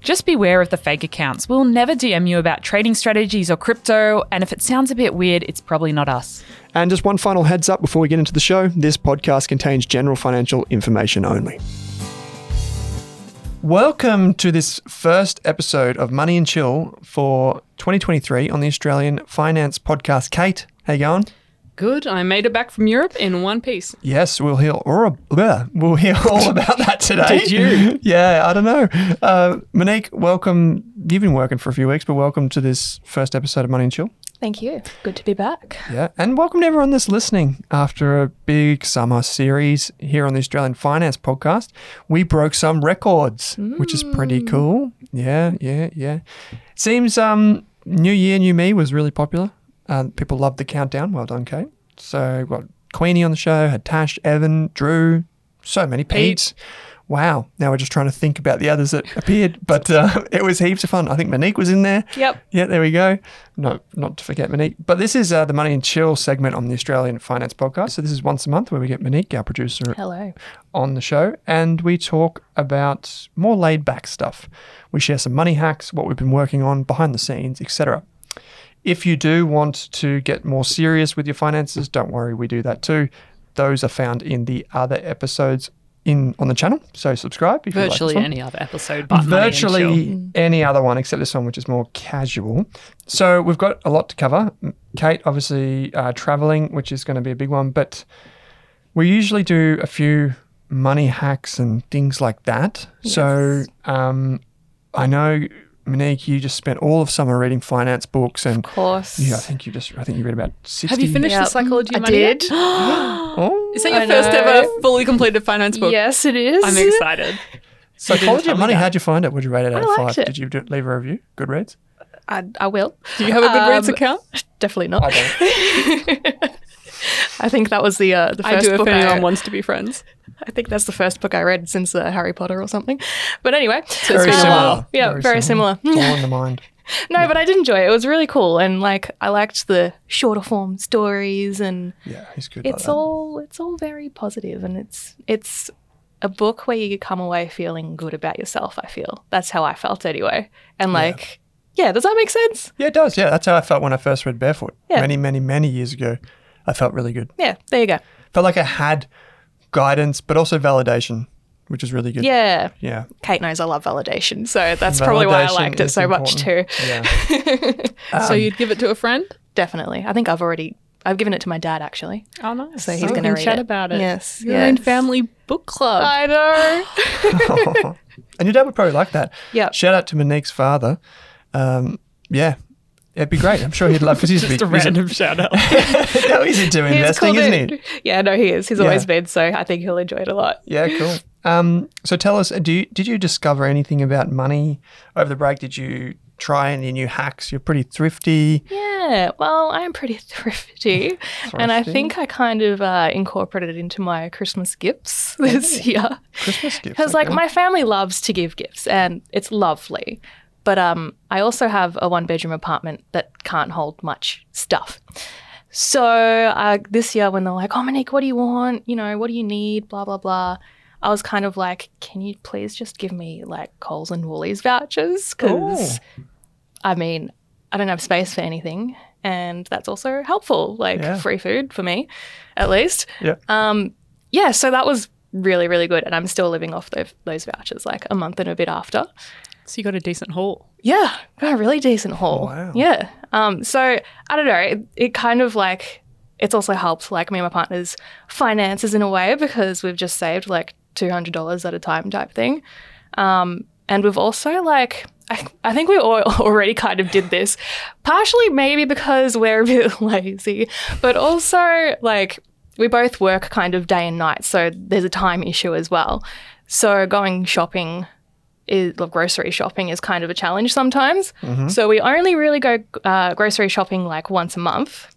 Just beware of the fake accounts. We'll never DM you about trading strategies or crypto, and if it sounds a bit weird, it's probably not us. And just one final heads up before we get into the show this podcast contains general financial information only. Welcome to this first episode of Money and Chill for 2023 on the Australian Finance Podcast. Kate, how you going? Good. I made it back from Europe in one piece. Yes, we'll hear or bleh, we'll hear all about that today. Did you? yeah, I don't know. Uh, Monique, welcome. You've been working for a few weeks, but welcome to this first episode of Money and Chill. Thank you. Good to be back. Yeah, and welcome to everyone that's listening after a big summer series here on the Australian Finance Podcast. We broke some records, which is pretty cool. Yeah, yeah, yeah. Seems um, New Year, New Me was really popular. Uh, people loved the countdown. Well done, Kate. So we've got Queenie on the show, had Tash, Evan, Drew, so many Pete's. Wow. Now we're just trying to think about the others that appeared, but uh, it was heaps of fun. I think Monique was in there. Yep. Yeah, there we go. No, not to forget Monique. But this is uh, the Money and Chill segment on the Australian Finance Podcast. So this is once a month where we get Monique, our producer, Hello. on the show, and we talk about more laid back stuff. We share some money hacks, what we've been working on behind the scenes, etc. If you do want to get more serious with your finances, don't worry, we do that too. Those are found in the other episodes in on the channel. So subscribe if Virtually you like any other episode, but Money and Chill. virtually any other one except this one, which is more casual. So we've got a lot to cover. Kate, obviously, uh, traveling, which is going to be a big one, but we usually do a few money hacks and things like that. So um, I know. Monique, you just spent all of summer reading finance books, and Of course. yeah, I think you just, I think you read about sixty. Have you finished Yep. the Psychology I Money? yet? did. Oh, Is that your I first know. ever fully completed finance book? Yes, it is. I'm excited. Psychology of Money. How'd you find it? Would you rate it out I of liked five? it. Did you do, leave a review? Goodreads. I, I will. Do you have a Goodreads Um, account? Definitely not. I don't. I think that was the uh, the first I do if book anyone I, wants to be friends. I think that's the first book I read since uh, Harry Potter or something. But anyway, so Very it's been similar. a while. Yeah, very, similar. All in the mind. no, but I did enjoy it. It was really cool, and like I liked the shorter form stories, and Yeah, he's good. like it's that. all it's all very positive, and it's it's a book where you come away feeling good about yourself. I feel that's how I felt anyway, and like. Yeah, does that make sense? Yeah, it does. Yeah, that's how I felt when I first read Barefoot. Yeah. Many, many, many years ago. I felt really good. Yeah, there you go. Felt like I had guidance, but also validation, which is really good. Yeah, Yeah. Kate knows I love validation, so that's probably why I liked it so much too. important. Yeah. so you'd give it to a friend? Definitely. I think I've already I've given it to my dad actually. Oh, nice. So he's We gonna can read chat it. about it. Yes, Your own family book club. I know. and your dad would probably like that. Yeah. Shout out to Monique's father. Um, yeah, it'd be great. I'm sure he'd love because he's Just big, a he's random shout out. no, he's into He's investing, isn't he? Yeah, no, he is. He's Yeah. always been. So I think he'll enjoy it a lot. Yeah, cool. Um, so tell us, do you, did you discover anything about money over the break? Did you try any new hacks? You're pretty thrifty. Yeah, well, I'm pretty thrifty, and I think I kind of uh, incorporated it into my Christmas gifts this year. Christmas gifts. Because like my family loves to give gifts and it's lovely. But um I also have a one bedroom apartment that can't hold much stuff. So uh, this year when they're like, Oh Monique, what do you want? You know, what do you need? Blah blah blah. I was kind of like, Can you please just give me like Coles and Woolies vouchers? Because I mean, I don't have space for anything. And that's also helpful, like Yeah. free food for me, at least Yeah. um, yeah, so that was really, really good. And I'm still living off those, those vouchers like a month and a bit after. So you got a decent haul. Yeah, got a really decent haul. Wow. Yeah. Um, so I don't know. It, it kind of like, it's also helped like me and my partner's finances in a way because we've just saved like $200 at a time type thing. Um, and we've also like, I, I think we all already kind of did this, partially maybe because we're a bit lazy, but also like we both work kind of day and night. So there's a time issue as well. So going shopping is grocery shopping is kind of a challenge sometimes. So we only really go uh, grocery shopping like once a month,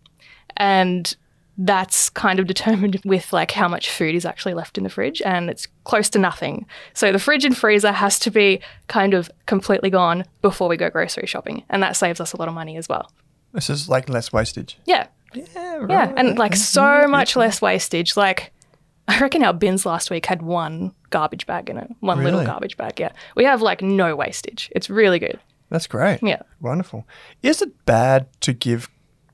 and that's kind of determined with like how much food is actually left in the fridge, and it's close to nothing. So the fridge and freezer has to be kind of completely gone before we go grocery shopping, and that saves us a lot of money as well. This is like less wastage. Yeah, Yeah, right. yeah, and like so much less wastage. Like, I reckon our bins last week had one garbage bag in it, one little garbage bag. Yeah, we have like no wastage. It's really good. That's great. Yeah. Wonderful. Is it bad to give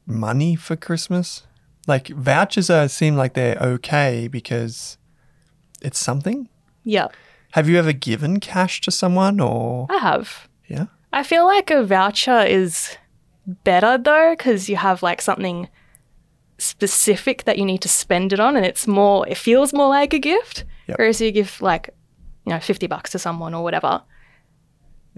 money for Christmas? Like vouchers are seem like they're okay because it's something. Yeah, Have you ever given cash to someone or I have. yeah? I feel like a voucher is better though because you have like something specific that you need to spend it on, and it's more. It feels more like a gift. Yep. Whereas you give like, you know, fifty bucks to someone or whatever.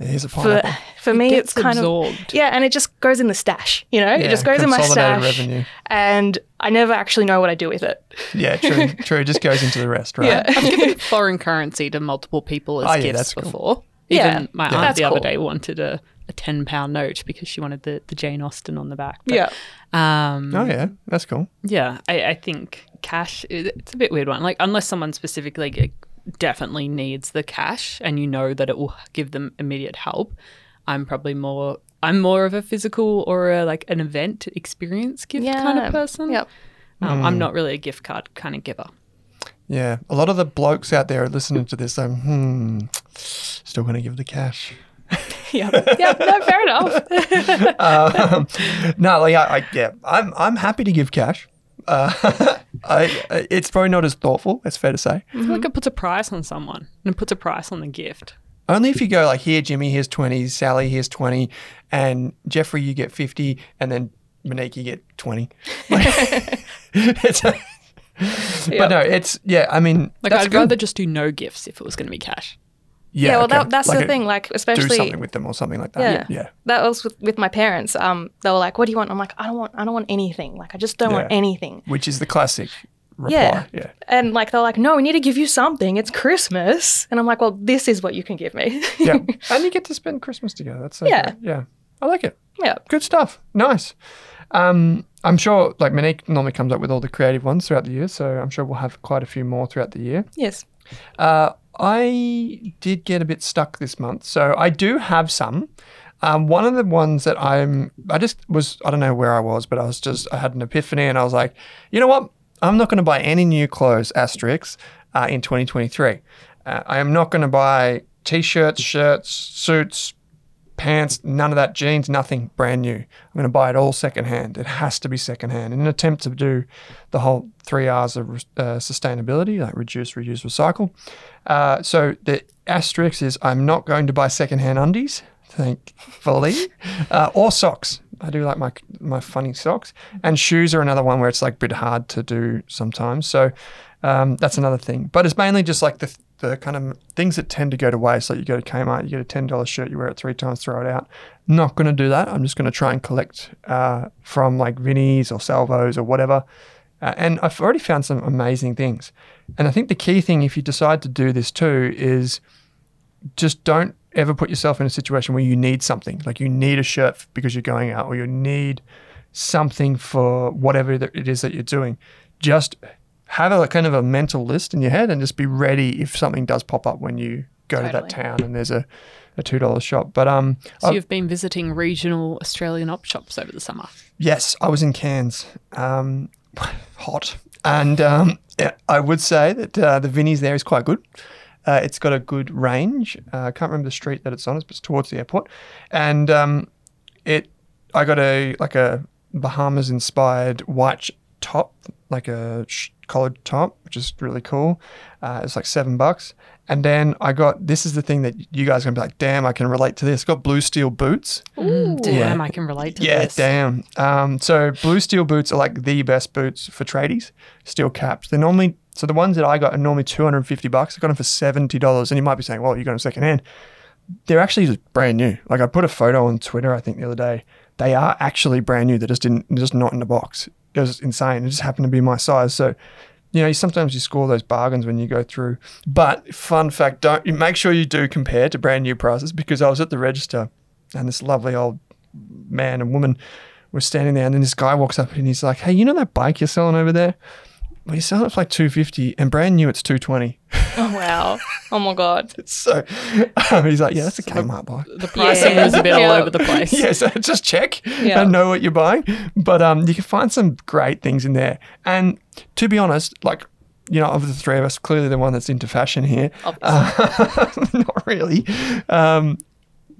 Here's a For pineapple. for me, gets it's kind absorbed. of yeah, and it just goes in the stash. You know, it just goes in my stash, revenue. and I never actually know what I do with it. Yeah, true, true. It just goes into the rest, right? Yeah. I've given foreign currency to multiple people as Oh, yeah, gifts that's cool. before. Yeah. Even my Yeah. aunt That's the other day wanted a, a ten pound note because she wanted the, the Jane Austen on the back. But, Yeah. Um, Oh yeah, that's cool. Yeah, I, I think cash. It's a bit weird one. Like unless someone specifically like, definitely needs the cash, and you know that it will give them immediate help. I'm probably more. I'm more of a physical or a, like an event experience gift kind of person. Yep. Um, I'm not really a gift card kind of giver. Yeah, a lot of the blokes out there are listening to this. Um, hmm, still going to give the cash. Yeah. yeah. No, fair enough. um, no, like I, I, yeah, I'm I'm happy to give cash. Uh, I, it's probably not as thoughtful. It's fair to say. I feel like it puts a price on someone and it puts a price on the gift. Only if you go like here, Jimmy, here's twenty, Sally, here's twenty, and Jeffrey, you get fifty, and then Monique, you get twenty. Like, it's a, But no, it's yeah. I mean, Like I'd good. rather just do no gifts if it was going to be cash. Yeah, well, okay. that, that's Like the thing. Like, especially Do something with them or something like that. Yeah. Yeah, yeah. that was with, with my parents. Um, they were like, "What do you want?" I'm like, "I don't want. I don't want anything. Like, I just don't want anything." Which is the classic reply. Yeah. yeah. And like, they're like, "No, we need to give you something. It's Christmas." And I'm like, "Well, this is what you can give me." yeah. And you get to spend Christmas together. That's so Yeah. Yeah. I like it. yeah. Good stuff. Nice. Um, I'm sure like Monique normally comes up with all the creative ones throughout the year, so I'm sure we'll have quite a few more throughout the year. Yes. Uh, I did get a bit stuck this month, so I do have some. Um, one of the ones that I'm, I just was, I don't know where I was, but I was just, I had an epiphany and I was like, you know what? I'm not going to buy any new clothes, asterisks, uh, in 2023. Uh, I am not going to buy t shirts, shirts, suits, pants, none of that, jeans, nothing brand new. I'm going to buy it all secondhand. It has to be secondhand in an attempt to do the whole three R's of uh, sustainability, like reduce, reuse, recycle. Uh, so the asterisk is I'm not going to buy secondhand undies, thankfully, uh, or socks. I do like my my funny socks. And shoes are another one where it's like a bit hard to do sometimes. So um, that's another thing. But it's mainly just like the the kind of things that tend to go to waste. Like you go to Kmart, you get a ten dollars shirt, you wear it three times, throw it out. Not going to do that. I'm just going to try and collect uh, from like Vinnie's or Salvos or whatever. Uh, and I've already found some amazing things. And I think the key thing, if you decide to do this too, is just don't ever put yourself in a situation where you need something. Like you need a shirt because you're going out, or you need something for whatever it is that you're doing. Just have a kind of a mental list in your head and just be ready if something does pop up when you go to that town and there's a, a two dollar shop. But um, So I- you've been visiting regional Australian op shops over the summer. Yes, I was in Cairns. Um, hot. And um, I would say that uh, the Vinnie's there is quite good. Uh, it's got a good range. Uh, I can't remember the street that it's on, but it's towards the airport. And um, it, I got a like a Bahamas inspired white top, like a sh- collared top, which is really cool. Uh, it's like seven bucks. And then I got this is the thing that you guys are gonna be like, damn, I can relate to this. got blue steel boots. Damn, Yeah. I can relate to Yeah, this. Yeah, damn. Um, so blue steel boots are like the best boots for tradies. Steel caps. They're normally so the ones that I got are normally two hundred and fifty bucks. I got them for seventy dollars, and you might be saying, "Well, you got them second hand." They're actually brand new. Like I put a photo on Twitter, I think the other day. They are actually brand new. They're just didn't, they're just not in the box. It was insane. It just happened to be my size. So, you know, sometimes you score those bargains when you go through. But fun fact, don't you make sure you do compare to brand new prices because I was at the register and this lovely old man and woman were standing there, and then this guy walks up and he's like, "Hey, you know that bike you're selling over there? Well, you're selling it for like two fifty, and brand new it's two twenty. Oh wow. Oh my god. It's so um, he's like, "Yeah, that's a Kmart bike." The pricing Yeah. was a bit all Yeah. over the place. yeah, so just check Yeah. and know what you're buying. But um, you can find some great things in there. And to be honest, like you know, of the three of us, clearly the one that's into fashion here. Obviously. not really. Um,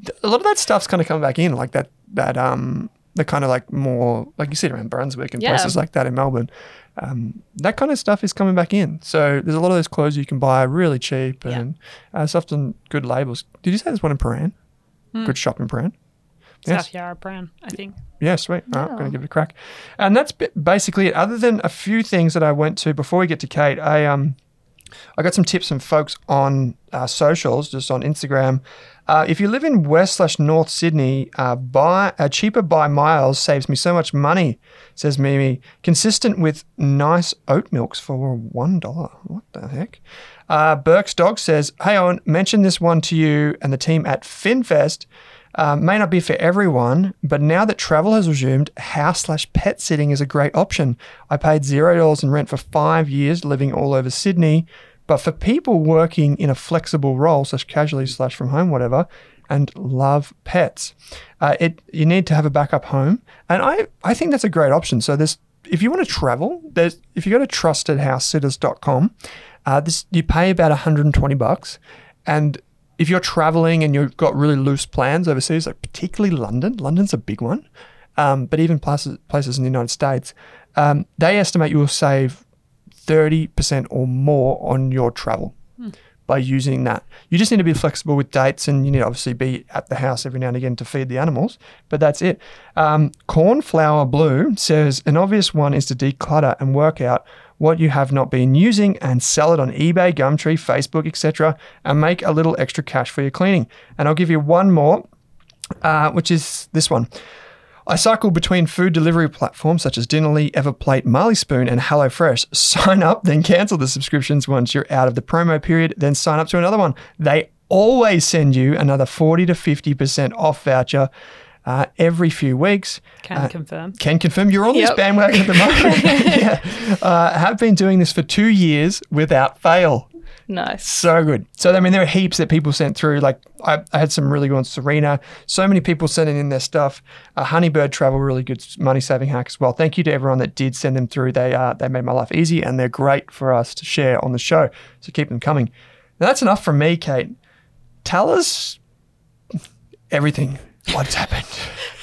th- a lot of that stuff's kind of coming back in, like that that um the kind of like more like you see it around Brunswick and Yeah. places like that in Melbourne. Um, that kind of stuff is coming back in. So there's a lot of those clothes you can buy really cheap Yeah. and uh, it's often good labels. Did you say there's one in Prahran? Good shop in Prahran. Yes. South Yarra brand, I think. Yeah, sweet. All right, Yeah. going to give it a crack. And that's basically it. Other than a few things that I went to before we get to Kate, I um, I got some tips from folks on uh, socials, just on Instagram. Uh, if you live in West slash North Sydney, uh, buy a cheaper by miles saves me so much money, says Mimi. Consistent with nice oat milks for one dollar. What the heck? Uh, Burke's dog says, "Hey Owen, mention this one to you and the team at FinFest." Uh, may not be for everyone, but now that travel has resumed, house slash pet sitting is a great option. I paid zero dollars in rent for five years, living all over Sydney. But for people working in a flexible role, slash casually slash from home, whatever, and love pets, uh, it you need to have a backup home, and I I think that's a great option. So there's if you want to travel, there's if you go to trustedhousesitters.com, uh, this you pay about 120 bucks, and if you're traveling and you've got really loose plans overseas, like particularly London, London's a big one, um, but even places places in the United States, um, they estimate you will save 30% or more on your travel by using that. You just need to be flexible with dates and you need to obviously be at the house every now and again to feed the animals, but that's it. Um, Cornflower Blue says an obvious one is to declutter and work out what you have not been using and sell it on eBay, Gumtree, Facebook, etc., and make a little extra cash for your cleaning. And I'll give you one more, uh, which is this one. I cycle between food delivery platforms such as Dinnerly, Everplate, Marley Spoon, and HelloFresh. Sign up, then cancel the subscriptions once you're out of the promo period, then sign up to another one. They always send you another 40 to 50% off voucher uh, every few weeks. Can Uh, confirm. Can confirm you're on this bandwagon at the moment. yeah. Uh, have been doing this for two years without fail. Nice. So good. So I mean, there are heaps that people sent through. Like I, I had some really good ones. Serena. So many people sending in their stuff. Uh, Honeybird Travel, really good money saving hack as well. Thank you to everyone that did send them through. They uh, they made my life easy and they're great for us to share on the show. So keep them coming. Now, that's enough from me, Kate. Tell us everything. What's happened?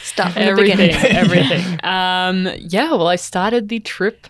Stuff. Everything, everything. Um, yeah, well, I started the trip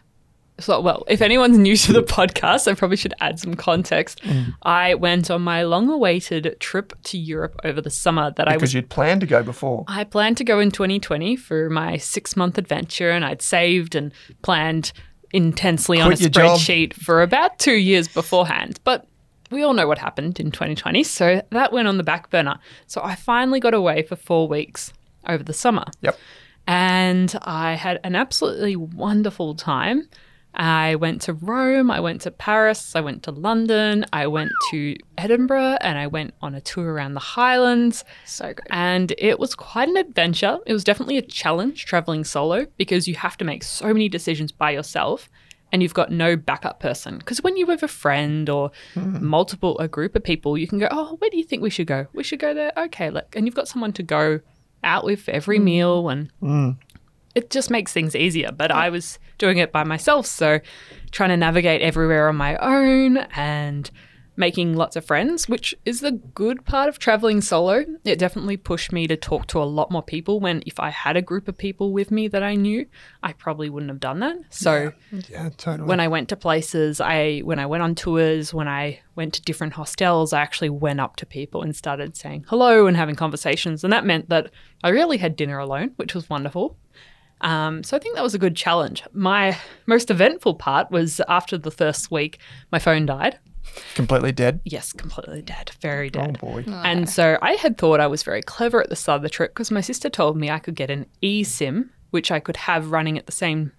so well, if anyone's new to the podcast, I probably should add some context. Mm. I went on my long-awaited trip to Europe over the summer that I was Because you'd planned to go before. I planned to go in 2020 for my six month adventure, and I'd saved and planned intensely on a Quit your job. spreadsheet for about two years beforehand. But we all know what happened in 2020, so that went on the back burner. So I finally got away for four weeks over the summer. Yep. And I had an absolutely wonderful time. I went to Rome, I went to Paris, I went to London, I went to Edinburgh, and I went on a tour around the Highlands. So good. And it was quite an adventure. It was definitely a challenge traveling solo because you have to make so many decisions by yourself and you've got no backup person. Because when you have a friend or hmm. multiple, a group of people, you can go, Oh, where do you think we should go? We should go there. Okay. Look. And you've got someone to go out with for every hmm. meal and hmm. It just makes things easier. But I was doing it by myself. So trying to navigate everywhere on my own and making lots of friends, which is the good part of traveling solo. It definitely pushed me to talk to a lot more people when if I had a group of people with me that I knew, I probably wouldn't have done that. So Yeah, totally. when I went to places, I when I went on tours, when I went to different hostels, I actually went up to people and started saying hello and having conversations, and that meant that I really had dinner alone, which was wonderful. Um, so I think that was a good challenge. My most eventful part was after the first week, my phone died. Completely dead. Yes, completely dead, very dead. Oh dead. boy. And so I had thought I was very clever at the start of the trip because my sister told me I could get an eSIM, which I could have running at the same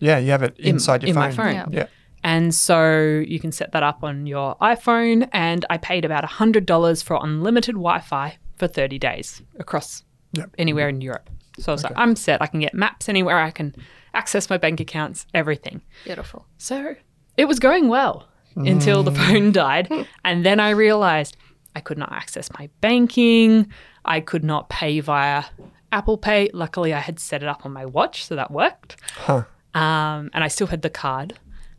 Yeah, you have it inside your in phone. my phone. Yeah. Yeah. And so you can set that up on your iPhone. And I paid about $100 for unlimited Wi Fi for 30 days across Yep. anywhere in Europe. So I was like, I'm set. I can get maps anywhere. I can access my bank accounts, everything. Beautiful. So it was going well until the phone died. And then I realized I could not access my banking. I could not pay via Apple Pay. Luckily, I had set it up on my watch, so that worked. Huh. Um, and I still had the card.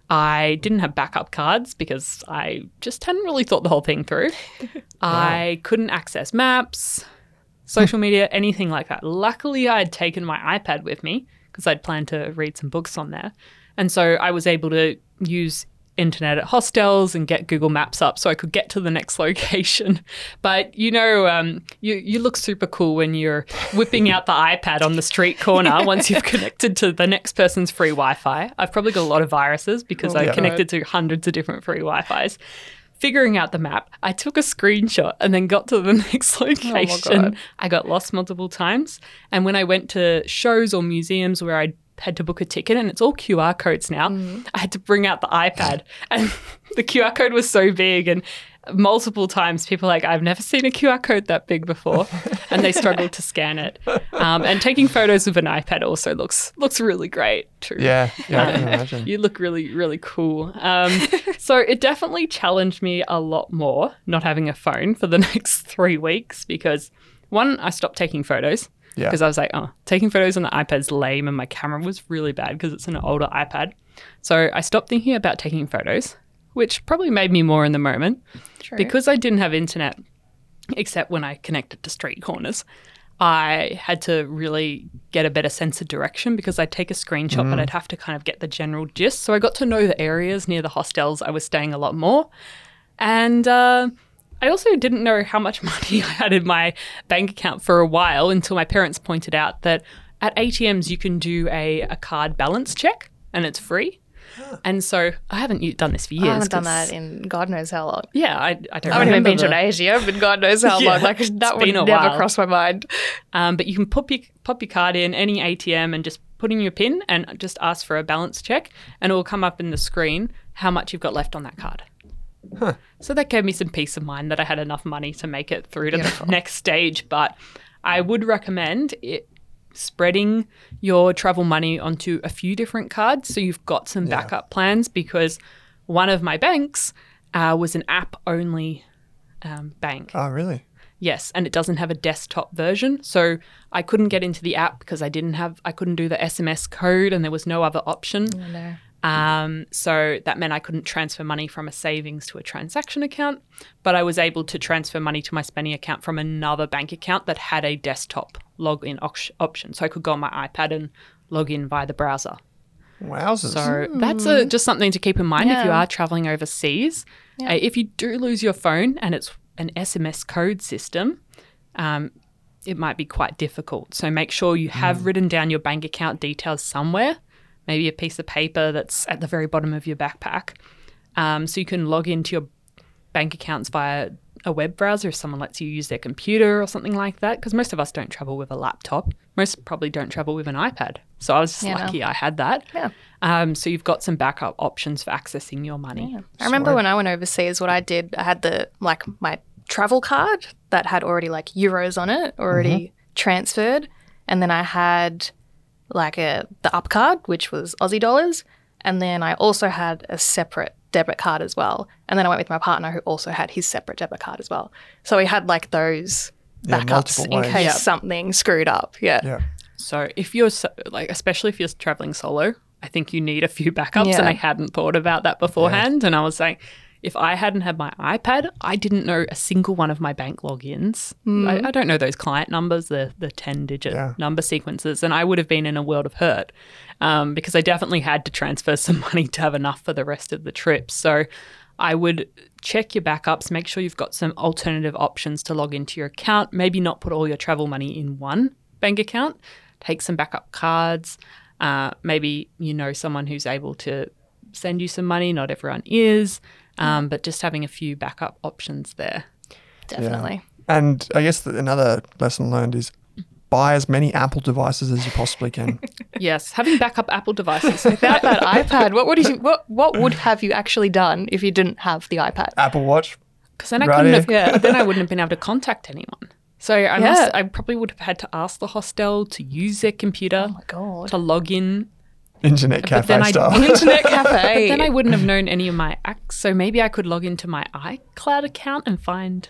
I didn't have backup cards because I just hadn't really thought the whole thing through. I couldn't access maps, social media, anything like that. Luckily, I had taken my iPad with me because I'd planned to read some books on there. And so I was able to use internet at hostels and get Google Maps up so I could get to the next location. But you know, um, you you look super cool when you're whipping out the iPad on the street corner once you've connected to the next person's free Wi-Fi. I've probably got a lot of viruses because I Yeah. connected to hundreds of different free Wi-Fi's. Figuring out the map, I took a screenshot and then got to the next oh location. God. I got lost multiple times. And when I went to shows or museums where I had to book a ticket and it's all QR codes now, mm. I had to bring out the iPad. And the QR code was so big and multiple times people like, I've never seen a QR code that big before. and they struggled to scan it. Um, and taking photos with an iPad also looks looks really great too. Yeah. Yeah, I can imagine. You look really, really cool. Um, so it definitely challenged me a lot more not having a phone for the next three weeks because one, I stopped taking photos Yeah. because I was like, oh, taking photos on the iPad's lame and my camera was really bad because it's an older iPad. So I stopped thinking about taking photos, which probably made me more in the moment True. because I didn't have internet except when I connected to street corners. I had to really get a better sense of direction because I'd take a screenshot, but I'd have to kind of get the general gist. So I got to know the areas near the hostels I was staying a lot more. And uh, I also didn't know how much money I had in my bank account for a while until my parents pointed out that at ATMs you can do a, a card balance check and it's free. And so I haven't done this for years. I haven't done that in God knows how long. Yeah, I, I don't I haven't even been to an Asia, but God knows how Yeah, long. Like that would never while. cross my mind. Um, but you can pop your, pop your card in any ATM and just put in your PIN and just ask for a balance check, and it will come up in the screen how much you've got left on that card. Huh. So that gave me some peace of mind that I had enough money to make it through to the next stage. But I would recommend it spreading your travel money onto a few different cards so you've got some backup plans because one of my banks uh, was an app only um, bank. Oh, really? Yes, and it doesn't have a desktop version, so I couldn't get into the app because I didn't have I couldn't do the SMS code and there was no other option. no. Um, so that meant I couldn't transfer money from a savings to a transaction account, but I was able to transfer money to my spending account from another bank account that had a desktop login oc- option. So I could go on my iPad and log in via the browser. Wowzers. So that's a, just something to keep in mind if you are traveling overseas. Yeah. Uh, if you do lose your phone and it's an SMS code system, um, it might be quite difficult. So make sure you have written down your bank account details somewhere, maybe a piece of paper that's at the very bottom of your backpack, um, so you can log into your bank accounts via a web browser if someone lets you use their computer or something like that. Because most of us don't travel with a laptop. Most probably don't travel with an iPad. So I was just Yeah, lucky I had that. Yeah. Um, so you've got some backup options for accessing your money. I remember when I went overseas, what I did, I had the like my travel card that had already like euros on it, already transferred, and then I had like a the up card, which was Aussie dollars, and then I also had a separate debit card as well, and then I went with my partner who also had his separate debit card as well. So we had like those Yeah, backups multiple in case Yeah. something screwed up. Yeah. Yeah. So if you're so, like, especially if you're traveling solo, I think you need a few backups. Yeah. And I hadn't thought about that beforehand. And I was saying, if I hadn't had my iPad, I didn't know a single one of my bank logins. I, I don't know those client numbers, the the ten digit Yeah. number sequences, and I would have been in a world of hurt um, because I definitely had to transfer some money to have enough for the rest of the trip. So. I would check your backups, make sure you've got some alternative options to log into your account. Maybe not put all your travel money in one bank account. Take some backup cards. Uh, maybe you know someone who's able to send you some money. Not everyone is, um, but just having a few backup options there. Definitely. And I guess that another lesson learned is buy as many Apple devices as you possibly can. Yes, having backup Apple devices. Without that iPad, what would you what what would have you actually done if you didn't have the iPad? Apple Watch. Because then I Right couldn't here. have. Yeah. Then I wouldn't have been able to contact anyone. So I Yeah. must. I probably would have had to ask the hostel to use their computer Oh my god. to log in. Internet But cafe then I style. Internet But then I wouldn't have known any of my acts. So maybe I could log into my iCloud account and find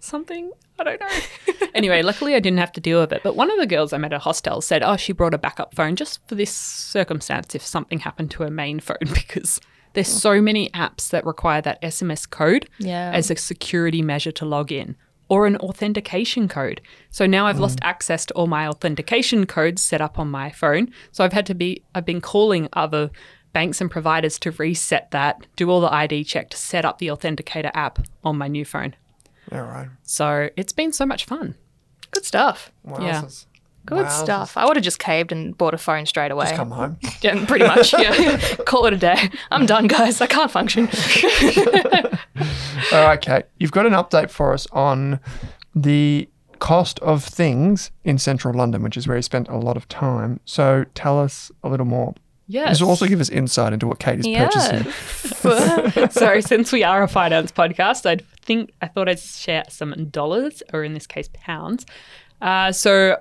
something. I don't know. anyway, luckily I didn't have to deal with it. But one of the girls I met at hostel said, oh, she brought a backup phone just for this circumstance if something happened to her main phone because there's so many apps that require that SMS code Yeah. as a security measure to log in or an authentication code. So now I've lost access to all my authentication codes set up on my phone. So I've had to be I've been calling other banks and providers to reset that, do all the ID check to set up the authenticator app on my new phone. yeah, right. So it's been so much fun. Good stuff. Yeah. Wowzers. Good Wowzers. stuff. I would have just caved and bought a phone straight away. Just come home. Yeah, pretty much. Yeah. Call it a day. I'm done, guys. I can't function. All right, Kate. You've got an update for us on the cost of things in central London, which is where you spent a lot of time. So tell us a little more. Yes. This will also give us insight into what Kate is purchasing. so since we are a finance podcast, I think I thought I'd share some dollars, or in this case, pounds. Uh, so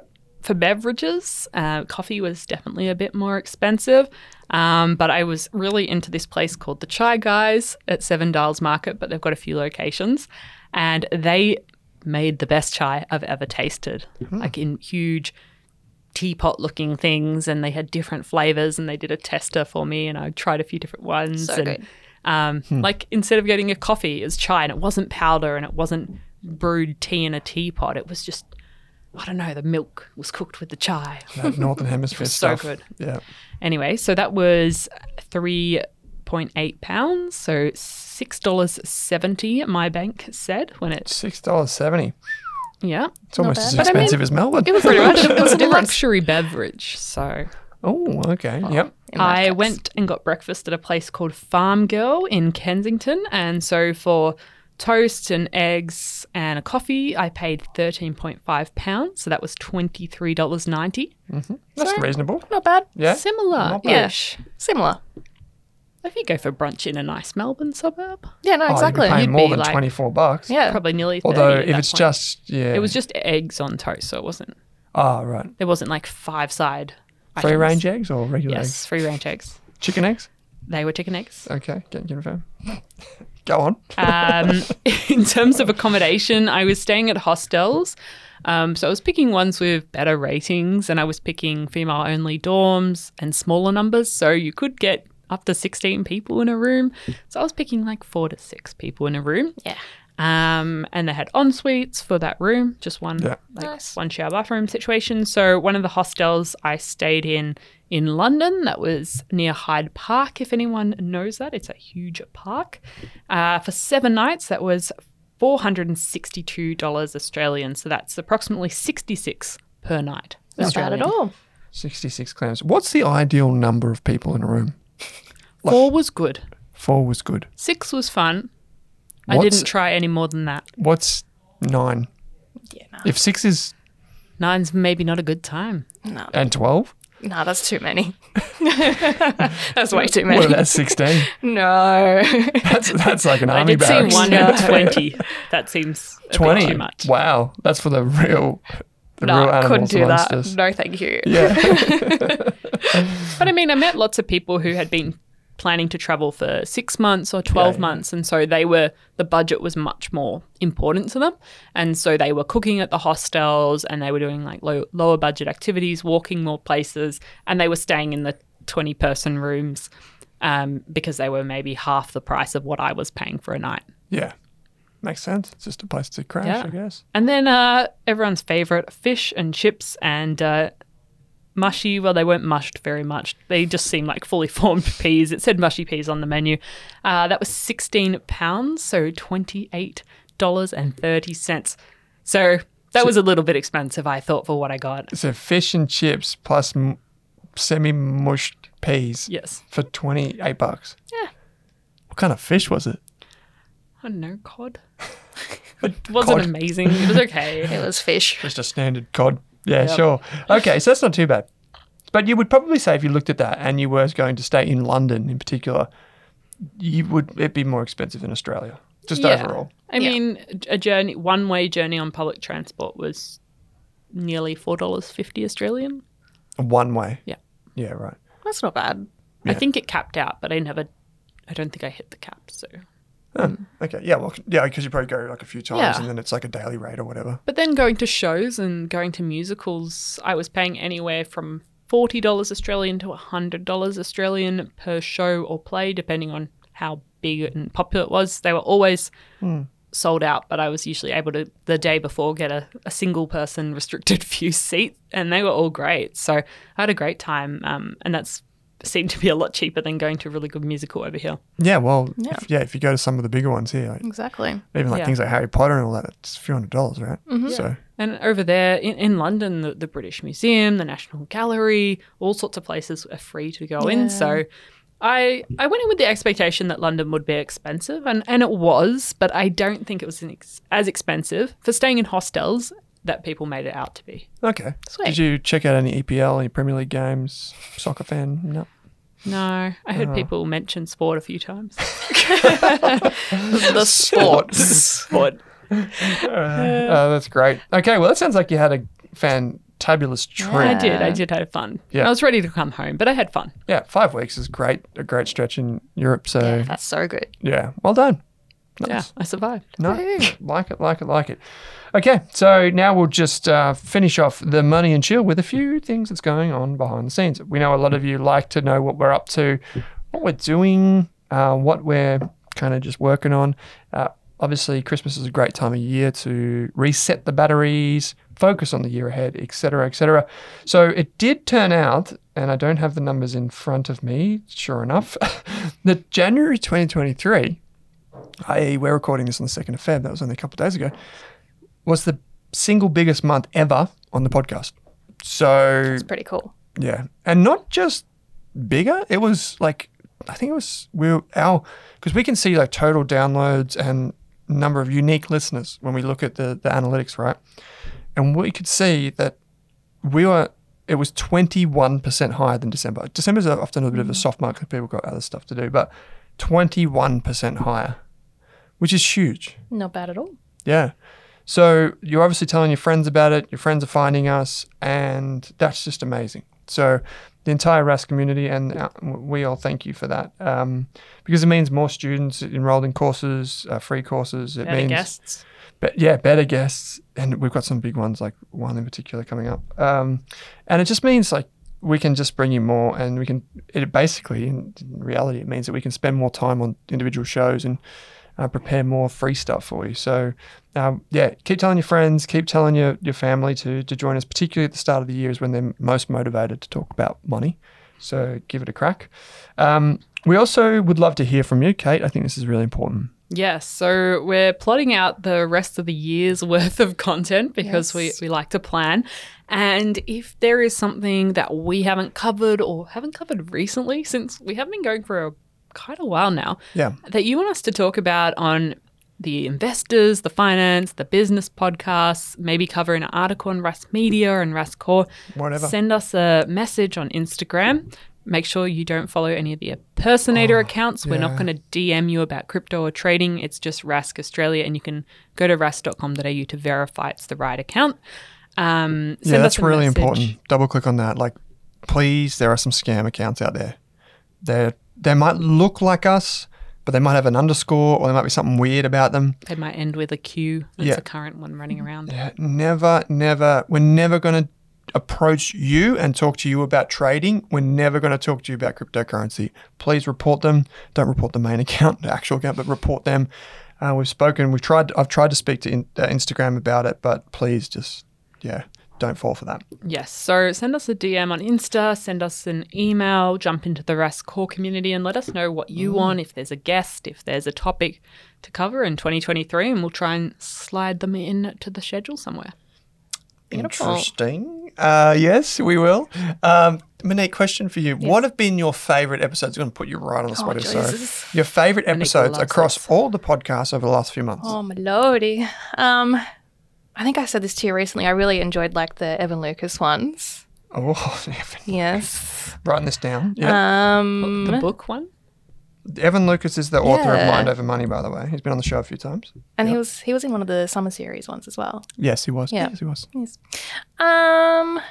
for beverages, uh, coffee was definitely a bit more expensive. Um, but I was really into this place called the Chai Guys at Seven Dials Market, but they've got a few locations, and they made the best chai I've ever tasted, like in huge teapot looking things and they had different flavors and they did a tester for me and I tried a few different ones So and good. um like instead of getting a coffee it was chai and it wasn't powder and it wasn't brewed tea in a teapot it was just I don't know the milk was cooked with the chai That Northern Hemisphere stuff. so stuff. good. Yeah. anyway so that was 3.8 pounds so $6.70 my bank said when it Six dollars seventy. yeah It's almost bad. as But I mean, expensive as Melbourne. it was pretty much it was a luxury beverage so oh, okay. Oh, yep. I case. went and got breakfast at a place called Farm Girl in Kensington. And so for toast and eggs and a coffee, I paid £13.5. So that was $23.90. That's reasonable. Not bad. Yeah. Similar Not bad. ish. Similar. If you go for brunch in a nice Melbourne suburb, Yeah, no, Oh, exactly. you'd be paying You'd more be than like- twenty four bucks. yeah. probably nearly Although at if that it's point. just yeah, It was just eggs on toast. So it wasn't, ah right, there wasn't like five side. free items. range eggs or regular Yes, eggs, free range eggs. chicken eggs. They were chicken eggs. Okay, get confirm. Go on. um, in terms of accommodation, I was staying at hostels. Um, so I was picking ones with better ratings, and I was picking female only dorms and smaller numbers. So you could get up to 16 people in a room. So I was picking like four to six people in a room. Yeah. Um, and they had en suites for that room, just one Yeah. like Nice. one shower bathroom situation. So one of the hostels I stayed in In London, that was near Hyde Park, if anyone knows that. It's a huge park. Uh, for seven nights, that was $462 Australian. So that's approximately 66 per night. Not bad at all. 66 clams. What's the ideal number of people in a room? Four was good. Four was good. Six was fun. I didn't try any more than that. What's nine? Yeah, no. If six is Nine's maybe not a good time. No, and 12, no, that's too many. that's way too what many. about 16? No. That's, that's like an I army did see one No. in 20. That seems a bit 20. too much. Wow. That's for the real, the real no, animals couldn't do amongst that. us. No, thank you. Yeah. But I mean, I met lots of people who had been planning to travel for six months or 12 Yeah, months. And so they were, the budget was much more important to them. And so they were cooking at the hostels and they were doing like low, lower budget activities, walking more places, and they were staying in the 20 person rooms um, because they were maybe half the price of what I was paying for a night. yeah. Makes sense. It's just a place to crash, Yeah. I guess. And then uh, everyone's favorite fish and chips and uh, mushy. Well, they weren't mushed very much. They just seemed like fully formed peas. It said mushy peas on the menu. Uh, that was sixteen pounds, so twenty eight dollars and thirty cents. So that was a little bit expensive, I thought, for what I got. So fish and chips plus m- semi-mushed peas Yes, for 28 bucks. Yeah. What kind of fish was it? I don't know cod. It wasn't Cod. amazing. It was okay. It was fish. Just a standard cod. Yeah, Yep. sure. Okay, so that's not too bad. But you would probably say if you looked at that and you were going to stay in London in particular, you would it'd be more expensive in Australia. Just Yeah. overall. I Yeah. mean, a journey, one way journey on public transport was nearly four dollars fifty Australian. One way. Yeah. Yeah, right. That's not bad. I think it capped out, but I never. I don't think I hit the cap. So, Huh. Okay. Yeah, well yeah, because you probably go like a few times Yeah. and then it's like a daily rate or whatever. but then going to shows and going to musicals, I was paying anywhere from forty dollars Australian to hundred dollars Australian per show or play, depending on how big and popular it was. They were always sold out, but I was usually able to the day before get a, a single person restricted view seat, and they were all great. So I had a great time, um, and that's seemed to be a lot cheaper than going to a really good musical over here. Yeah, well, Yeah. If, yeah, if you go to some of the bigger ones here, like, Exactly. even like Yeah. things like Harry Potter and all that, it's a few hundred dollars, right? Mm-hmm. So And over there in, in London, the, the British Museum, the National Gallery, all sorts of places are free to go in. So I I went in with the expectation that London would be expensive, and, and it was, but I don't think it was an ex- as expensive for staying in hostels that people made it out to be. okay. Sweet. Did you check out any EPL, any Premier League games? Soccer fan? No. No, I heard Oh. people mention sport a few times. the sports. sport. Uh, oh, that's great. Okay, well, that sounds like you had a fantabulous trip. I did. I did have fun. Yeah. I was ready to come home, but I had fun. Yeah, five weeks is great. A great stretch in Europe. So yeah, yeah, that's so good. Yeah, well done. Yeah, I survived. No, like it, like it, like it. Okay, so now we'll just uh, finish off the money and chill with a few things that's going on behind the scenes. We know a lot of you like to know what we're up to, what we're doing, uh, what we're kind of just working on. Uh, obviously, Christmas is a great time of year to reset the batteries, focus on the year ahead, etc., etc. So it did turn out, and I don't have the numbers in front of me. Sure enough, that January 2023 i.e., we're recording this on the 2nd of Feb, that was only a couple of days ago, was the single biggest month ever on the podcast. So, It's pretty cool. yeah. And not just bigger, it was like, I think it was, we were, our, because we can see like total downloads and number of unique listeners when we look at the, the analytics, right? And we could see that we were, it was 21% higher than December. December's often a bit of a mm. soft month because people got other stuff to do, but 21% higher, which is huge. Not bad at all. Yeah. So you're obviously telling your friends about it. Your friends are finding us, and that's just amazing. So the entire Rask community, and uh, we all thank you for that, um, because it means more students enrolled in courses, uh, free courses. It Better means, guests. Be- yeah, better guests, and we've got some big ones, like one in particular coming up. Um, and it just means like we can just bring you more, and we can. It basically, in reality, it means that we can spend more time on individual shows and uh, prepare more free stuff for you. So, um, yeah, keep telling your friends, keep telling your, your family to, to join us, particularly at the start of the year is when they're most motivated to talk about money. So, give it a crack. Um, we also would love to hear from you, Kate. I think this is really important. Yes, so we're plotting out the rest of the year's worth of content because Yes. we, we like to plan. And if there is something that we haven't covered or haven't covered recently, since we have been going for a, quite a while now, Yeah. that you want us to talk about on the investors, the finance, the business podcasts, maybe cover an article on Rask Media and Rask Core, Whatever. send us a message on Instagram. Make sure you don't follow any of the impersonator accounts. We're not Oh, going to DM you about crypto or trading. It's just Rask Australia, and you can go to rask.com.au to verify it's the right account. Um, Yeah, that's really message. important. Double click on that. Like, please, there are some scam accounts out there. They they might look like us, but they might have an underscore or there might be something weird about them. They might end with a Q. That's Yeah. a current one running around. Yeah, never, never. We're never going to approach you and talk to you about trading. We're never going to talk to you about cryptocurrency. Please report them. Don't report the main account, the actual account, but report them. Uh, we've spoken. We've tried. I've tried to speak to in, uh, Instagram about it, but please just yeah, don't fall for that. Yes. So send us a DM on Insta, send us an email, jump into the Rask Core community and let us know what you want, if there's a guest, if there's a topic to cover in 2023, and we'll try and slide them in to the schedule somewhere. Beautiful. Interesting. Uh, yes, we will. Um, Monique, question for you. What have been your favourite episodes? I'm going to put you right on the spot. Oh, here, sorry. Your favourite episodes across this. all the podcasts over the last few months. Oh my lordy. Um, I think I said this to you recently. I really enjoyed like the Evan Lucas ones. Oh, Evan, Yes. writing this down. Yeah. Um, The book one? Evan Lucas is the author of Mind Over Money, by the way. He's been on the show a few times. and he was he was in one of the summer series ones as well. Yes, he was. Yeah. Yes, he was. Yes. Um.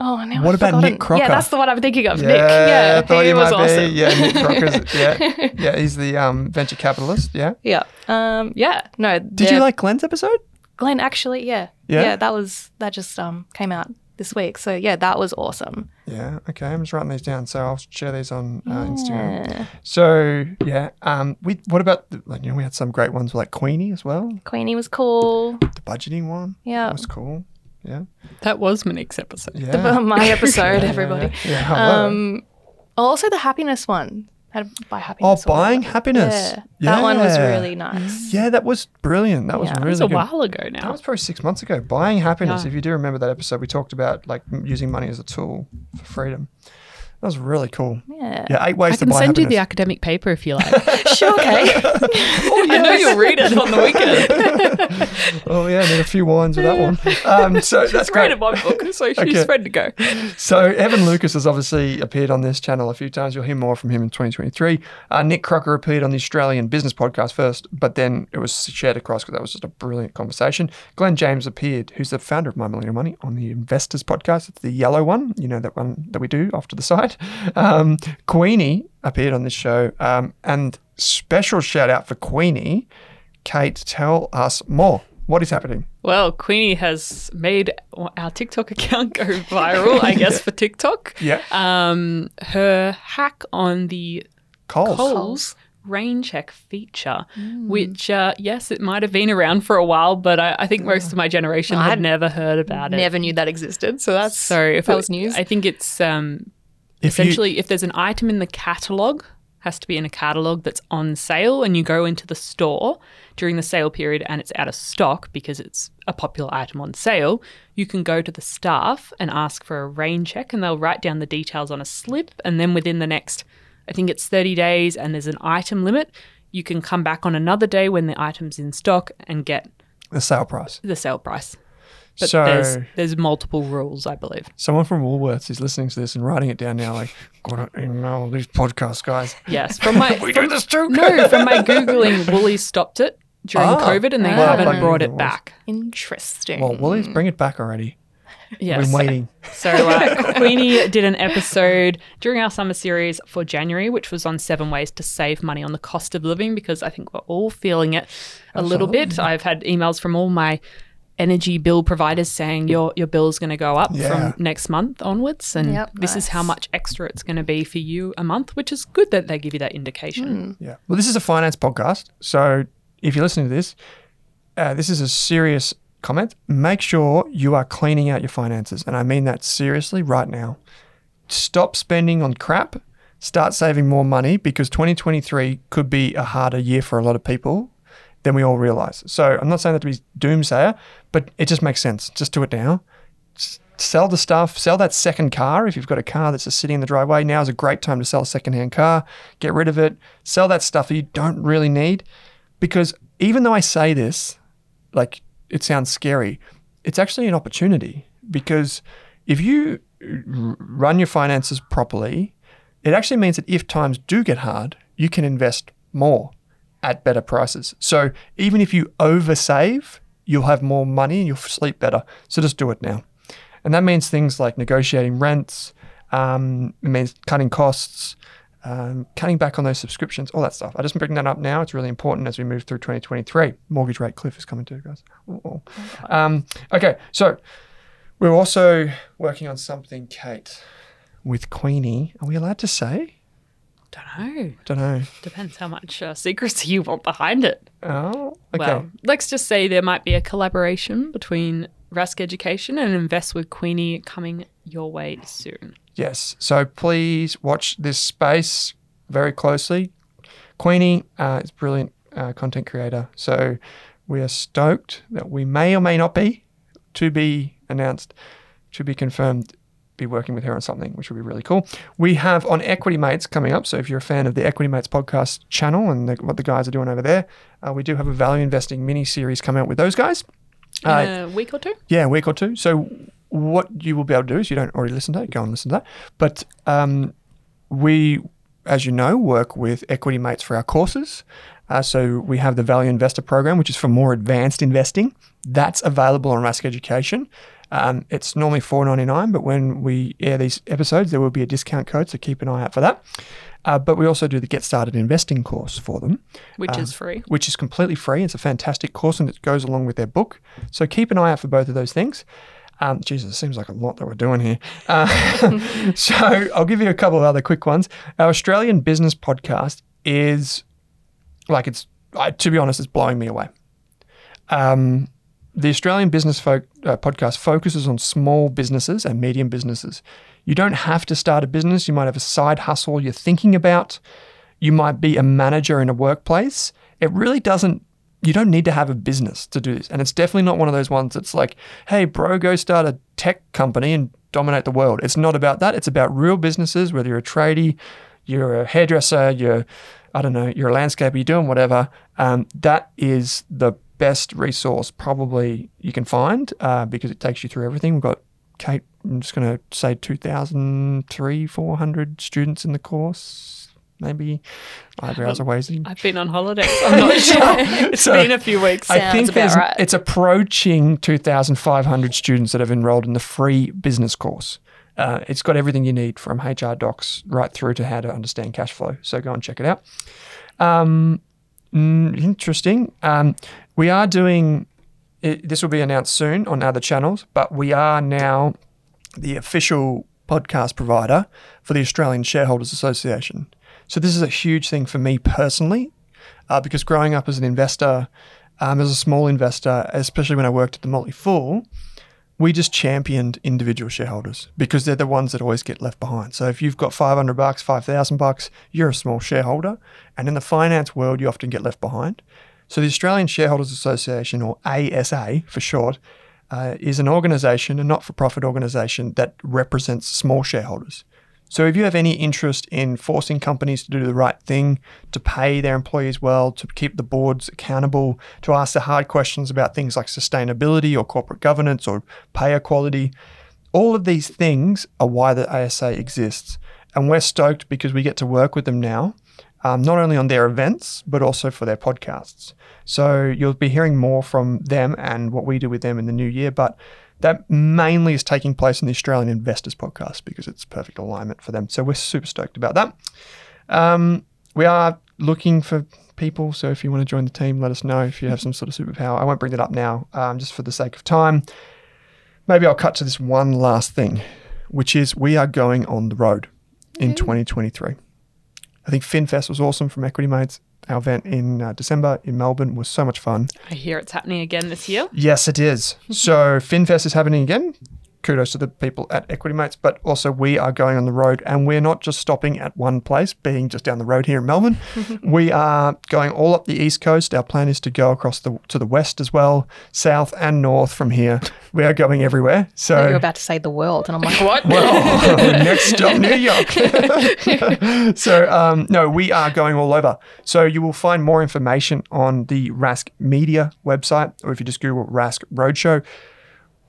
Oh, now What I've about forgotten. Nick Crocker? Yeah, that's the one I'm thinking of. Nick. Yeah, I thought he you was might awesome. be. Yeah, Nick Crocker's. yeah, yeah, he's the um, venture capitalist. Yeah. Yeah. Um. Yeah. No. Did you like Glenn's episode? Glenn? Actually, yeah. Yeah? Yeah. That was that just um came out this week. So yeah, that was awesome. Yeah. Okay, I'm just writing these down, so I'll share these on uh, Instagram. Yeah. So yeah, um, we what about the, like you know we had some great ones like Queenie as well, Queenie was cool. the budgeting one. Yeah. that was cool. Yeah, That was Monique's episode. yeah. My episode, everybody. Yeah, yeah. hello. Um. Also, the happiness one. Had buy oh, happiness. or buying whatever. happiness. Yeah. That one was really nice. Yeah, that was brilliant. That was Yeah. Really It was a good. while ago now. That now. was probably six months ago. Buying happiness. Yeah. If you do remember that episode, we talked about like m- using money as a tool for freedom. That was really cool. Yeah. Yeah, eight ways I to can buy send you the academic paper if you like. Sure. Okay. Oh, I know you'll read it on the weekend. oh yeah, need a few wines with that one. Um, so that's Read great. it one book, so she's Okay. ready to go. So Evan Lucas has obviously appeared on this channel a few times. You'll hear more from him in 2023. Uh, Nick Crocker appeared on the Australian Business Podcast first, but then it was shared across because that was just a brilliant conversation. Glenn James appeared, who's the founder of My Millennial Money, on the Investors Podcast. It's the yellow one, you know that one that we do off to the side. Um, Queenie appeared on this show, um, and special shout out for Queenie. Kate, tell us more. What is happening? Well, Queenie has made our TikTok account go viral, I guess, for TikTok. Yeah. Um, her hack on the Coles. Coles rain check feature, which, uh, yes, it might have been around for a while, but I, I think most of my generation had I'd never heard about it. Never knew that existed. So that's So if that it- was news. I think it's um, If you- essentially if there's an item in the catalog, has to be in a catalog that's on sale, and you go into the store during the sale period and it's out of stock because it's a popular item on sale, you can go to the staff and ask for a rain check, and they'll write down the details on a slip, and then within the next, I think it's 30 days, and there's an item limit. You can come back on another day when the item's in stock and get the sale price. the sale price. But so there's there's multiple rules, I believe. Someone from Woolworths is listening to this and writing it down now, like, gotta email these podcast guys. Yes, from my We do this too. no, from my googling, Woolies stopped it during Ah. COVID, and they Well, haven't fucking brought it Woolies. back. Interesting. Well, Woolies, bring it back already. Yes. We've been waiting. So uh, Queenie did an episode during our summer series for January, which was on seven ways to save money on the cost of living, because I think we're all feeling it a little bit. I've had emails from all my energy bill providers saying your your bill is going to go up Yeah. from next month onwards, and Yep, this is how much extra it's going to be for you a month, which is good that they give you that indication. Yeah. Well, this is a finance podcast. So if you're listening to this, uh, this is a serious comment. Make sure you are cleaning out your finances. And I mean that seriously right now. Stop spending on crap. Start saving more money because 2023 could be a harder year for a lot of people than we all realize. So I'm not saying that to be doomsayer, but it just makes sense. Just do it now. S- Sell the stuff, sell that second car. If you've got a car that's just sitting in the driveway, now is a great time to sell a secondhand car. Get rid of it. Sell that stuff that you don't really need. Because even though I say this, like it sounds scary, it's actually an opportunity. Because if you run your finances properly, it actually means that if times do get hard, you can invest more at better prices. So even if you oversave, you'll have more money and you'll sleep better. So just do it now. And that means things like negotiating rents, um, it means cutting costs, um, cutting back on those subscriptions, all that stuff. I just bring that up now. It's really important as we move through 2023. Mortgage rate cliff is coming too, guys. Um, okay, so we're also working on something, Kate, with Queenie. Are we allowed to say? Don't know. Don't know. Depends how much uh, secrecy you want behind it. Oh, okay. Well, let's just say there might be a collaboration between Rask Education and Invest with Queenie coming your way soon. Yes. So please watch this space very closely. Queenie uh, is a brilliant uh, content creator. So we are stoked that we may or may not be, to be announced, to be confirmed, be working with her on something, which would be really cool. We have on Equity Mates coming up. So if you're a fan of the Equity Mates podcast channel and the, what the guys are doing over there, uh, we do have a value investing mini series coming out with those guys. In Uh, a week or two? yeah, a week or two. So what you will be able to do is you don't already listen to it, go and listen to that. But um, we, as you know, work with Equity Mates for our courses. Uh, so we have the Value Investor Program, which is for more advanced investing. That's available on Rask Education. Um, it's normally four ninety nine, but when we air these episodes, there will be a discount code, so keep an eye out for that. Uh, but we also do the Get Started Investing course for them Which is free. which is completely free. It's a fantastic course and it goes along with their book. So keep an eye out for both of those things. Um, Jesus, it seems like a lot that we're doing here. Uh, so I'll give you a couple of other quick ones. Our Australian business podcast is like it's, I, to be honest, it's blowing me away. Um, the Australian Business Folk, uh, Podcast focuses on small businesses and medium businesses. You don't have to start a business. You might have a side hustle you're thinking about. You might be a manager in a workplace. It really doesn't, you don't need to have a business to do this. And it's definitely not one of those ones that's like, hey, bro, go start a tech company and dominate the world. It's not about that. It's about real businesses, whether you're a tradie, you're a hairdresser, you're, I don't know, you're a landscaper, you're doing whatever. Um, that is the best resource probably you can find uh, because it takes you through everything. We've got Kate, I'm just going to say 2,000, 400 students in the course, maybe. Eyebrows are raising. I've been on holiday. So I'm not sure. It's So- been a few weeks. I think there's, right. it's approaching 2,500 students that have enrolled in the free business course. Uh, it's got everything you need from HR docs right through to how to understand cash flow. So go and check it out. Um, interesting. Um, we are doing, it, this will be announced soon on other channels, but we are now the official podcast provider for the Australian Shareholders Association. So this is a huge thing for me personally, uh, because growing up as an investor, um, as a small investor, especially when I worked at the Motley Fool, we just championed individual shareholders because they're the ones that always get left behind. So if you've got 500 bucks, 5,000 bucks, you're a small shareholder. And in the finance world, you often get left behind. So the Australian Shareholders Association, or ASA for short, uh, is an organisation, a not-for-profit organisation that represents small shareholders. So if you have any interest in forcing companies to do the right thing, to pay their employees well, to keep the boards accountable, to ask the hard questions about things like sustainability or corporate governance or pay equality, all of these things are why the ASA exists. And we're stoked because we get to work with them now, um, not only on their events, but also for their podcasts. So you'll be hearing more from them and what we do with them in the new year. But that mainly is taking place in the Australian Investors Podcast because it's perfect alignment for them. So we're super stoked about that. Um, we are looking for people. So if you want to join the team, let us know if you have some sort of superpower. I won't bring that up now, um, just for the sake of time. Maybe I'll cut to this one last thing, which is we are going on the road in 2023. I think FinFest was awesome from Equity Mates. Our event in uh, December in Melbourne was so much fun. I hear it's happening again this year. Yes, it is. So FinFest is happening again. Kudos to the people at Equity Mates, but also we are going on the road and we're not just stopping at one place, being just down the road here in Melbourne. we are going all up the east coast. Our plan is to go across the to the west as well, south and north from here. We are going everywhere. So you're about to say the world, and I'm like, what? well, next stop New York. so um, no, we are going all over. So you will find more information on the Rask Media website, or if you just Google Rask Roadshow.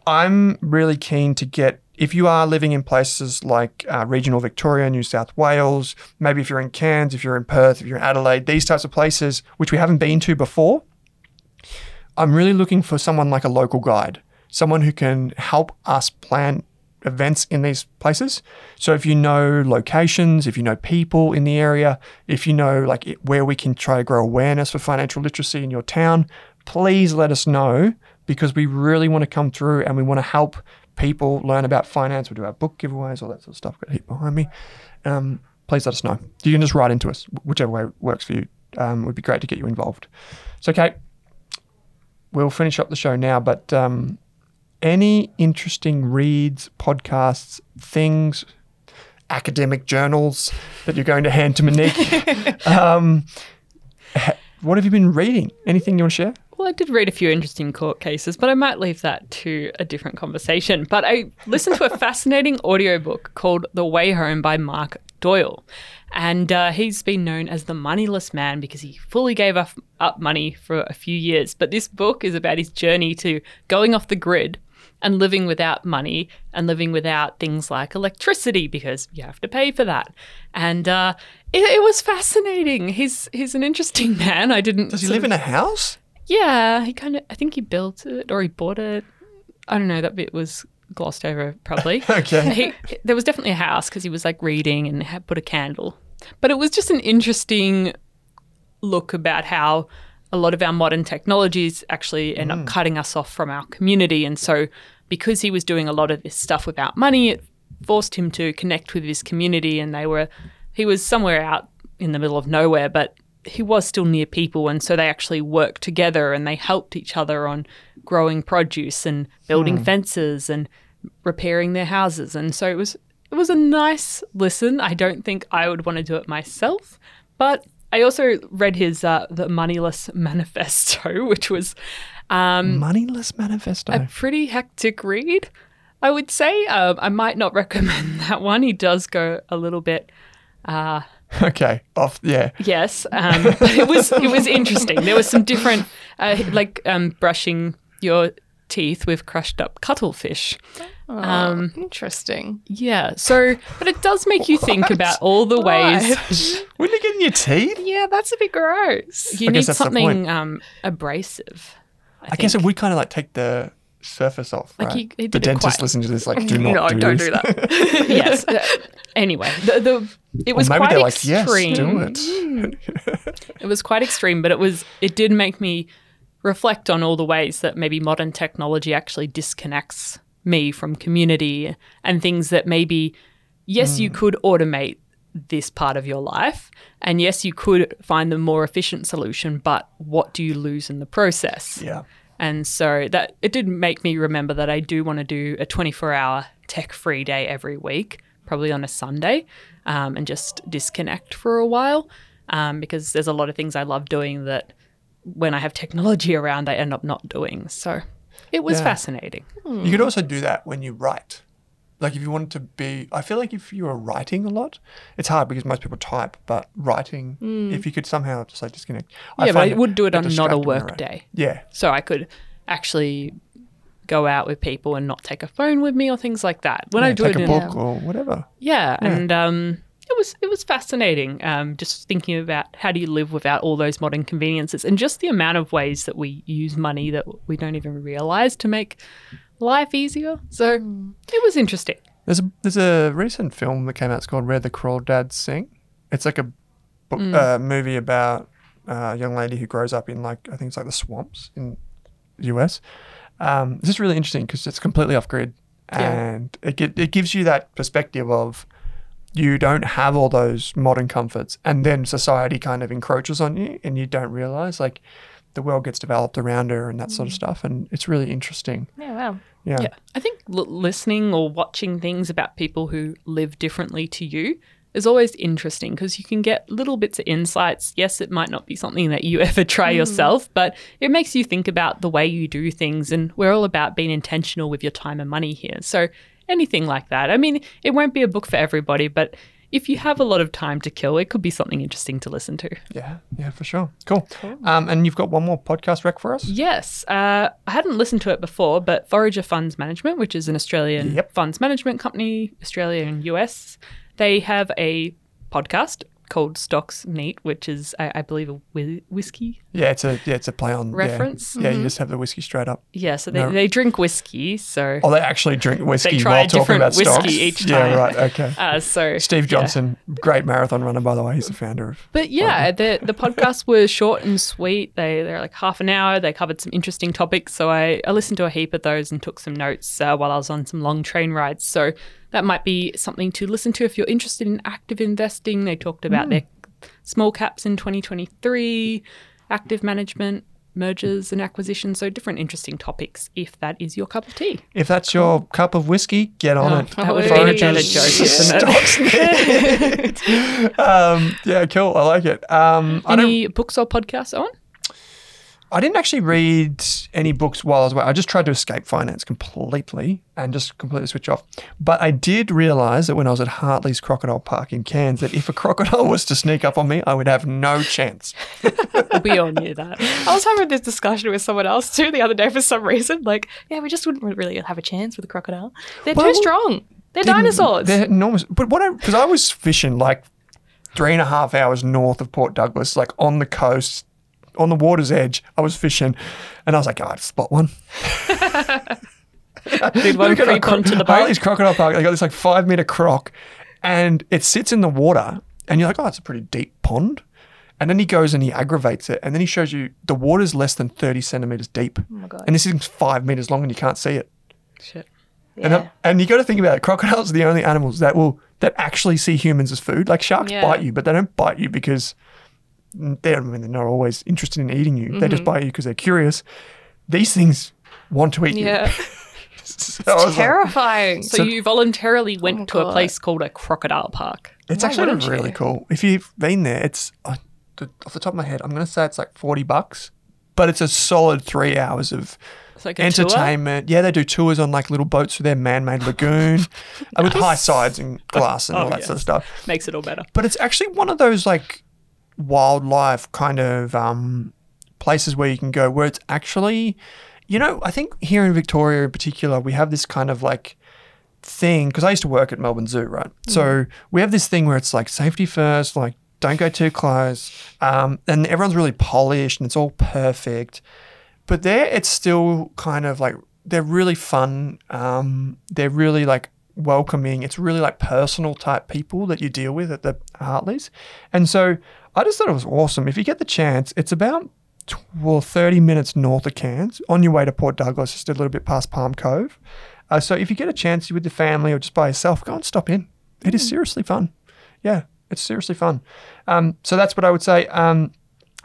I'm really keen to get. If you are living in places like uh, regional Victoria, New South Wales, maybe if you're in Cairns, if you're in Perth, if you're in Adelaide, these types of places which we haven't been to before, I'm really looking for someone like a local guide, someone who can help us plan events in these places. So if you know locations, if you know people in the area, if you know like where we can try to grow awareness for financial literacy in your town, please let us know because we really want to come through and we want to help people learn about finance. We do our book giveaways, all that sort of stuff. Got a heap behind me. Um, please let us know. You can just write into us, whichever way works for you. Um, it would be great to get you involved. So, Kate, we'll finish up the show now, but um, any interesting reads, podcasts, things, academic journals that you're going to hand to Monique? um, ha- what have you been reading? Anything you want to share? Well, I did read a few interesting court cases, but I might leave that to a different conversation. But I listened to a fascinating audiobook called The Way Home by Mark Boyle. And uh, he's been known as the moneyless man because he fully gave up, up money for a few years. But this book is about his journey to going off the grid and living without money and living without things like electricity because you have to pay for that. And uh, it, it was fascinating. He's he's an interesting man. I didn't. Does he live of- in a house? Yeah, he kind of. I think he built it or he bought it. I don't know. That bit was glossed over, probably. Okay. He, there was definitely a house because he was like reading and had put a candle. But it was just an interesting look about how a lot of our modern technologies actually end up mm. cutting us off from our community. And so, because he was doing a lot of this stuff without money, it forced him to connect with his community. And they were, he was somewhere out in the middle of nowhere, but he was still near people. And so they actually worked together and they helped each other on growing produce and building fences and repairing their houses. And so it was, it was a nice listen. I don't think I would want to do it myself, but I also read his uh, the Moneyless Manifesto, which was um, Moneyless Manifesto. a pretty hectic read. I would say um, I might not recommend that one. He does go a little bit, uh, okay. Off. Yeah. yes, um, but it was it was interesting. There was some different, uh, like um, brushing your teeth with crushed up cuttlefish. Um, Interesting. yeah. So, but it does make you think about all the ways Wouldn't you get in your teeth? Yeah, that's a bit gross. you I need guess that's the something um, abrasive. I, I guess it think. would kind of like take the surface off. Like right? he- he the dentist quite- listening to this, like, do not no, do don't this. do that. yes. Uh, anyway, the, the it Or was maybe quite they're like, yes, extreme. do it. It was quite extreme, but it was it did make me reflect on all the ways that maybe modern technology actually disconnects me from community and things that maybe yes you could automate this part of your life and yes you could find the more efficient solution but what do you lose in the process yeah. And so that it did make me remember that I do want to do a 24 hour tech free day every week, probably on a Sunday, um, and just disconnect for a while. Um, because there's a lot of things I love doing that when I have technology around, I end up not doing. So it was Yeah. fascinating. You could also do that when you write. Like if you wanted to be, I feel like if you were writing a lot, it's hard because most people type, but writing, if you could somehow just like disconnect. Yeah, but find I would do it on not a I work day. Yeah. So I could actually go out with people and not take a phone with me or things like that. When I Yeah, do take it a in book or whatever. Yeah, and um, it was it was fascinating. Um, just thinking about how do you live without all those modern conveniences, and just the amount of ways that we use money that we don't even realize to make life easier. So it was interesting. There's a there's a recent film that came out. It's called Where the Crawdads Sing. It's like a book, uh, movie about uh, young lady who grows up in like I think it's like the swamps in the US. Um, this is really interesting because it's completely off grid, Yeah. and it it gives you that perspective of you don't have all those modern comforts, and then society kind of encroaches on you, and you don't realize like the world gets developed around her and that sort of mm. stuff, and it's really interesting. Yeah, wow. Yeah, Yeah. I think l- listening or watching things about people who live differently to you is always interesting because you can get little bits of insights. Yes, it might not be something that you ever try mm. yourself, but it makes you think about the way you do things. And we're all about being intentional with your time and money here. So anything like that. I mean, it won't be a book for everybody, but if you have a lot of time to kill, it could be something interesting to listen to. yeah, yeah, for sure. Cool. Um, and you've got one more podcast rec for us. Yes, uh, I hadn't listened to it before, but Forager Funds Management, which is an Australian Yep. funds management company, Australia and US, they have a podcast called Stocks Neat, which is, I, I believe, a whi- whiskey. Yeah, it's a yeah, it's a play on yeah. Reference? Yeah, you just have the whiskey straight up. Yeah, so they, No. they drink whiskey. So, Oh, they actually drink whiskey while talking about whiskey stocks. each Yeah, right. Okay. uh, so Steve yeah. Johnson, great marathon runner, by the way. He's the founder of. But yeah, the the podcast was short and sweet. They they're like half an hour. They covered some interesting topics. So I, I listened to a heap of those and took some notes uh, while I was on some long train rides. So that might be something to listen to if you're interested in active investing. They talked about their small caps in 2023, active management, mergers and acquisitions. So different interesting topics if that is your cup of tea. If that's your cup of whiskey, get on Oh, it. that would have been a better joke, stocks. um, yeah, cool. I like it. Um, Any books or podcasts on? I didn't actually read any books while I was away. I just tried to escape finance completely and just completely switch off. But I did realize that when I was at Hartley's Crocodile Park in Cairns, that if a crocodile was to sneak up on me, I would have no chance. We all knew that. I was having this discussion with someone else too the other day for some reason. Like, yeah, we just wouldn't really have a chance with a crocodile. They're Well, too strong. They're dinosaurs. They're enormous. But what I, because I was fishing like three and a half hours north of Port Douglas, like on the coast, on the water's edge, I was fishing and I was like, oh, I'd spot one. Did one creep cro- onto the boat? Hartley's Crocodile Park. They got this like five meter croc, and it sits in the water, and you're like, oh, it's a pretty deep pond. And then he goes and he aggravates it, and then he shows you the water's less than thirty centimeters deep, oh my god. and this thing's five meters long, and you can't see it. Shit. And, yeah. and you got to think about it. Crocodiles are the only animals that will that actually see humans as food. Like sharks Yeah. bite you, but they don't bite you because they're, I mean, they're not always interested in eating you. They just bite you because they're curious. These things want to eat yeah. you. So I was like, Terrifying. So, you voluntarily went my to a place called a crocodile park. It's Why actually really you? cool. If you've been there, it's uh, off the top of my head, I'm going to say it's like 40 bucks, but it's a solid three hours of like a tour. entertainment. Yeah, they do tours on like little boats through their man-made lagoon uh, with high sides and glass and Oh, all that sort of stuff. Makes it all better. But it's actually one of those like wildlife kind of um, places where you can go where it's actually, you know, I think here in Victoria in particular, we have this kind of like thing because I used to work at Melbourne Zoo, right? So we have this thing where it's like safety first, like don't go too close, um, and everyone's really polished and it's all perfect. But there, it's still kind of like they're really fun. Um, they're really like welcoming. It's really like personal type people that you deal with at the Hartleys, and so I just thought it was awesome. If you get the chance, it's about tw- well, 30 minutes north of Cairns on your way to Port Douglas, just a little bit past Palm Cove. Uh, so if you get a chance with the family or just by yourself, go and stop in. It is seriously fun. Yeah, it's seriously fun. Um, so that's what I would say. Um,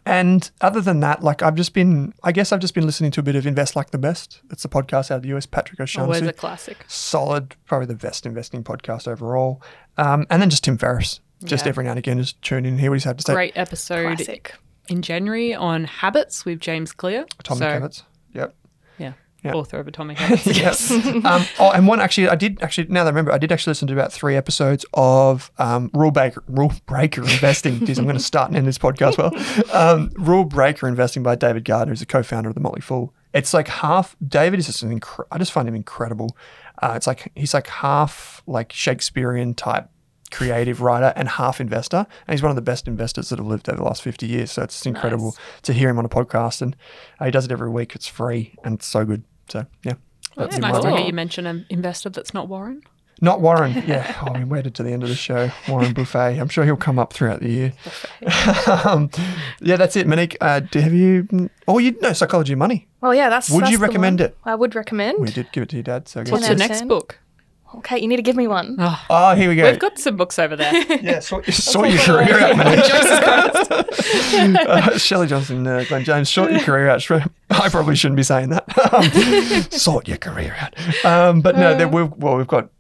and other than that, like I've just been, I guess I've just been listening to a bit of Invest Like the Best. It's a podcast out of the US, Patrick Always O'Shaughnessy. a classic. Solid, probably the best investing podcast overall. Um, and then just Tim Ferriss. Just Yeah. every now and again, just tune in, and hear what he's had to say. Great episode Classic. in January on habits with James Clear. Atomic So, Habits. Yep. Yeah. Yeah. Author of Atomic Habits. yes. um, oh, and one actually, I did actually. Now that I remember, I did actually listen to about three episodes of um, Rule Breaker, Rule Breaker Investing. Jeez, I'm going to start and end this podcast well. Um, Rule Breaker Investing by David Gardner, who's a co-founder of the Motley Fool. It's like half. David is just an. Incre- I just find him incredible. Uh, it's like he's like half like Shakespearean type creative writer and half investor, and he's one of the best investors that have lived over the last 50 years. So it's incredible to hear him on a podcast, and uh, he does it every week. It's free and it's so good. So yeah, It's in nice to book. hear you mention an investor that's not Warren. Not Warren. Yeah. Oh, we waited to the end of the show. Warren Buffett. I'm sure he'll come up throughout the year. um, yeah, that's it. Monique, uh, do- have you? Oh, you know Psychology of Money. Well, yeah, that's. Would that's you the recommend one. it? I would recommend. We did give it to your dad. So I guess. What's Ten the next book? Okay, you need to give me one. Oh, Oh, here we go. we've got some books over there. yeah, sort, sort your career out, Monique. uh, Shelley Johnson, uh, Glenn James, sort your career out. I probably shouldn't be saying that. Um, sort your career out. Um, but no, there, we've, well, we've got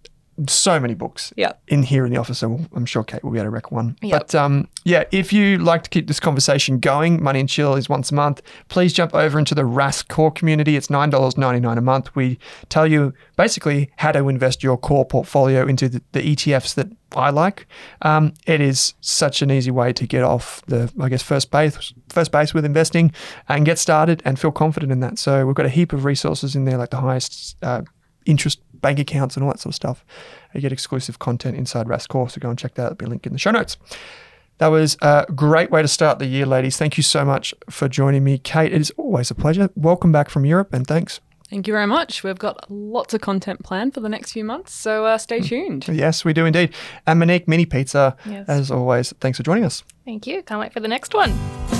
so many books Yep. in here in the office, so I'm sure Kate will be able to rec one. Yep. But um, yeah, if you like to keep this conversation going, Money and Chill is once a month. Please jump over into the Rask Core community. It's nine dollars ninety nine a month. We tell you basically how to invest your core portfolio into the, the ETFs that I like. Um, it is such an easy way to get off the, I guess, first base, first base with investing and get started and feel confident in that. So we've got a heap of resources in there, like the highest uh, interest bank accounts and all that sort of stuff. You get exclusive content inside Rask Core, so go and check that. There'll be a link in the show notes. That was a great way to start the year, ladies. Thank you so much for joining me. Kate, it is always a pleasure. Welcome back from Europe and thanks. Thank you very much. We've got lots of content planned for the next few months, so uh, stay tuned. Yes, we do indeed. And Monique, Mini Pizza, Yes. as always, thanks for joining us. Thank you. Can't wait for the next one.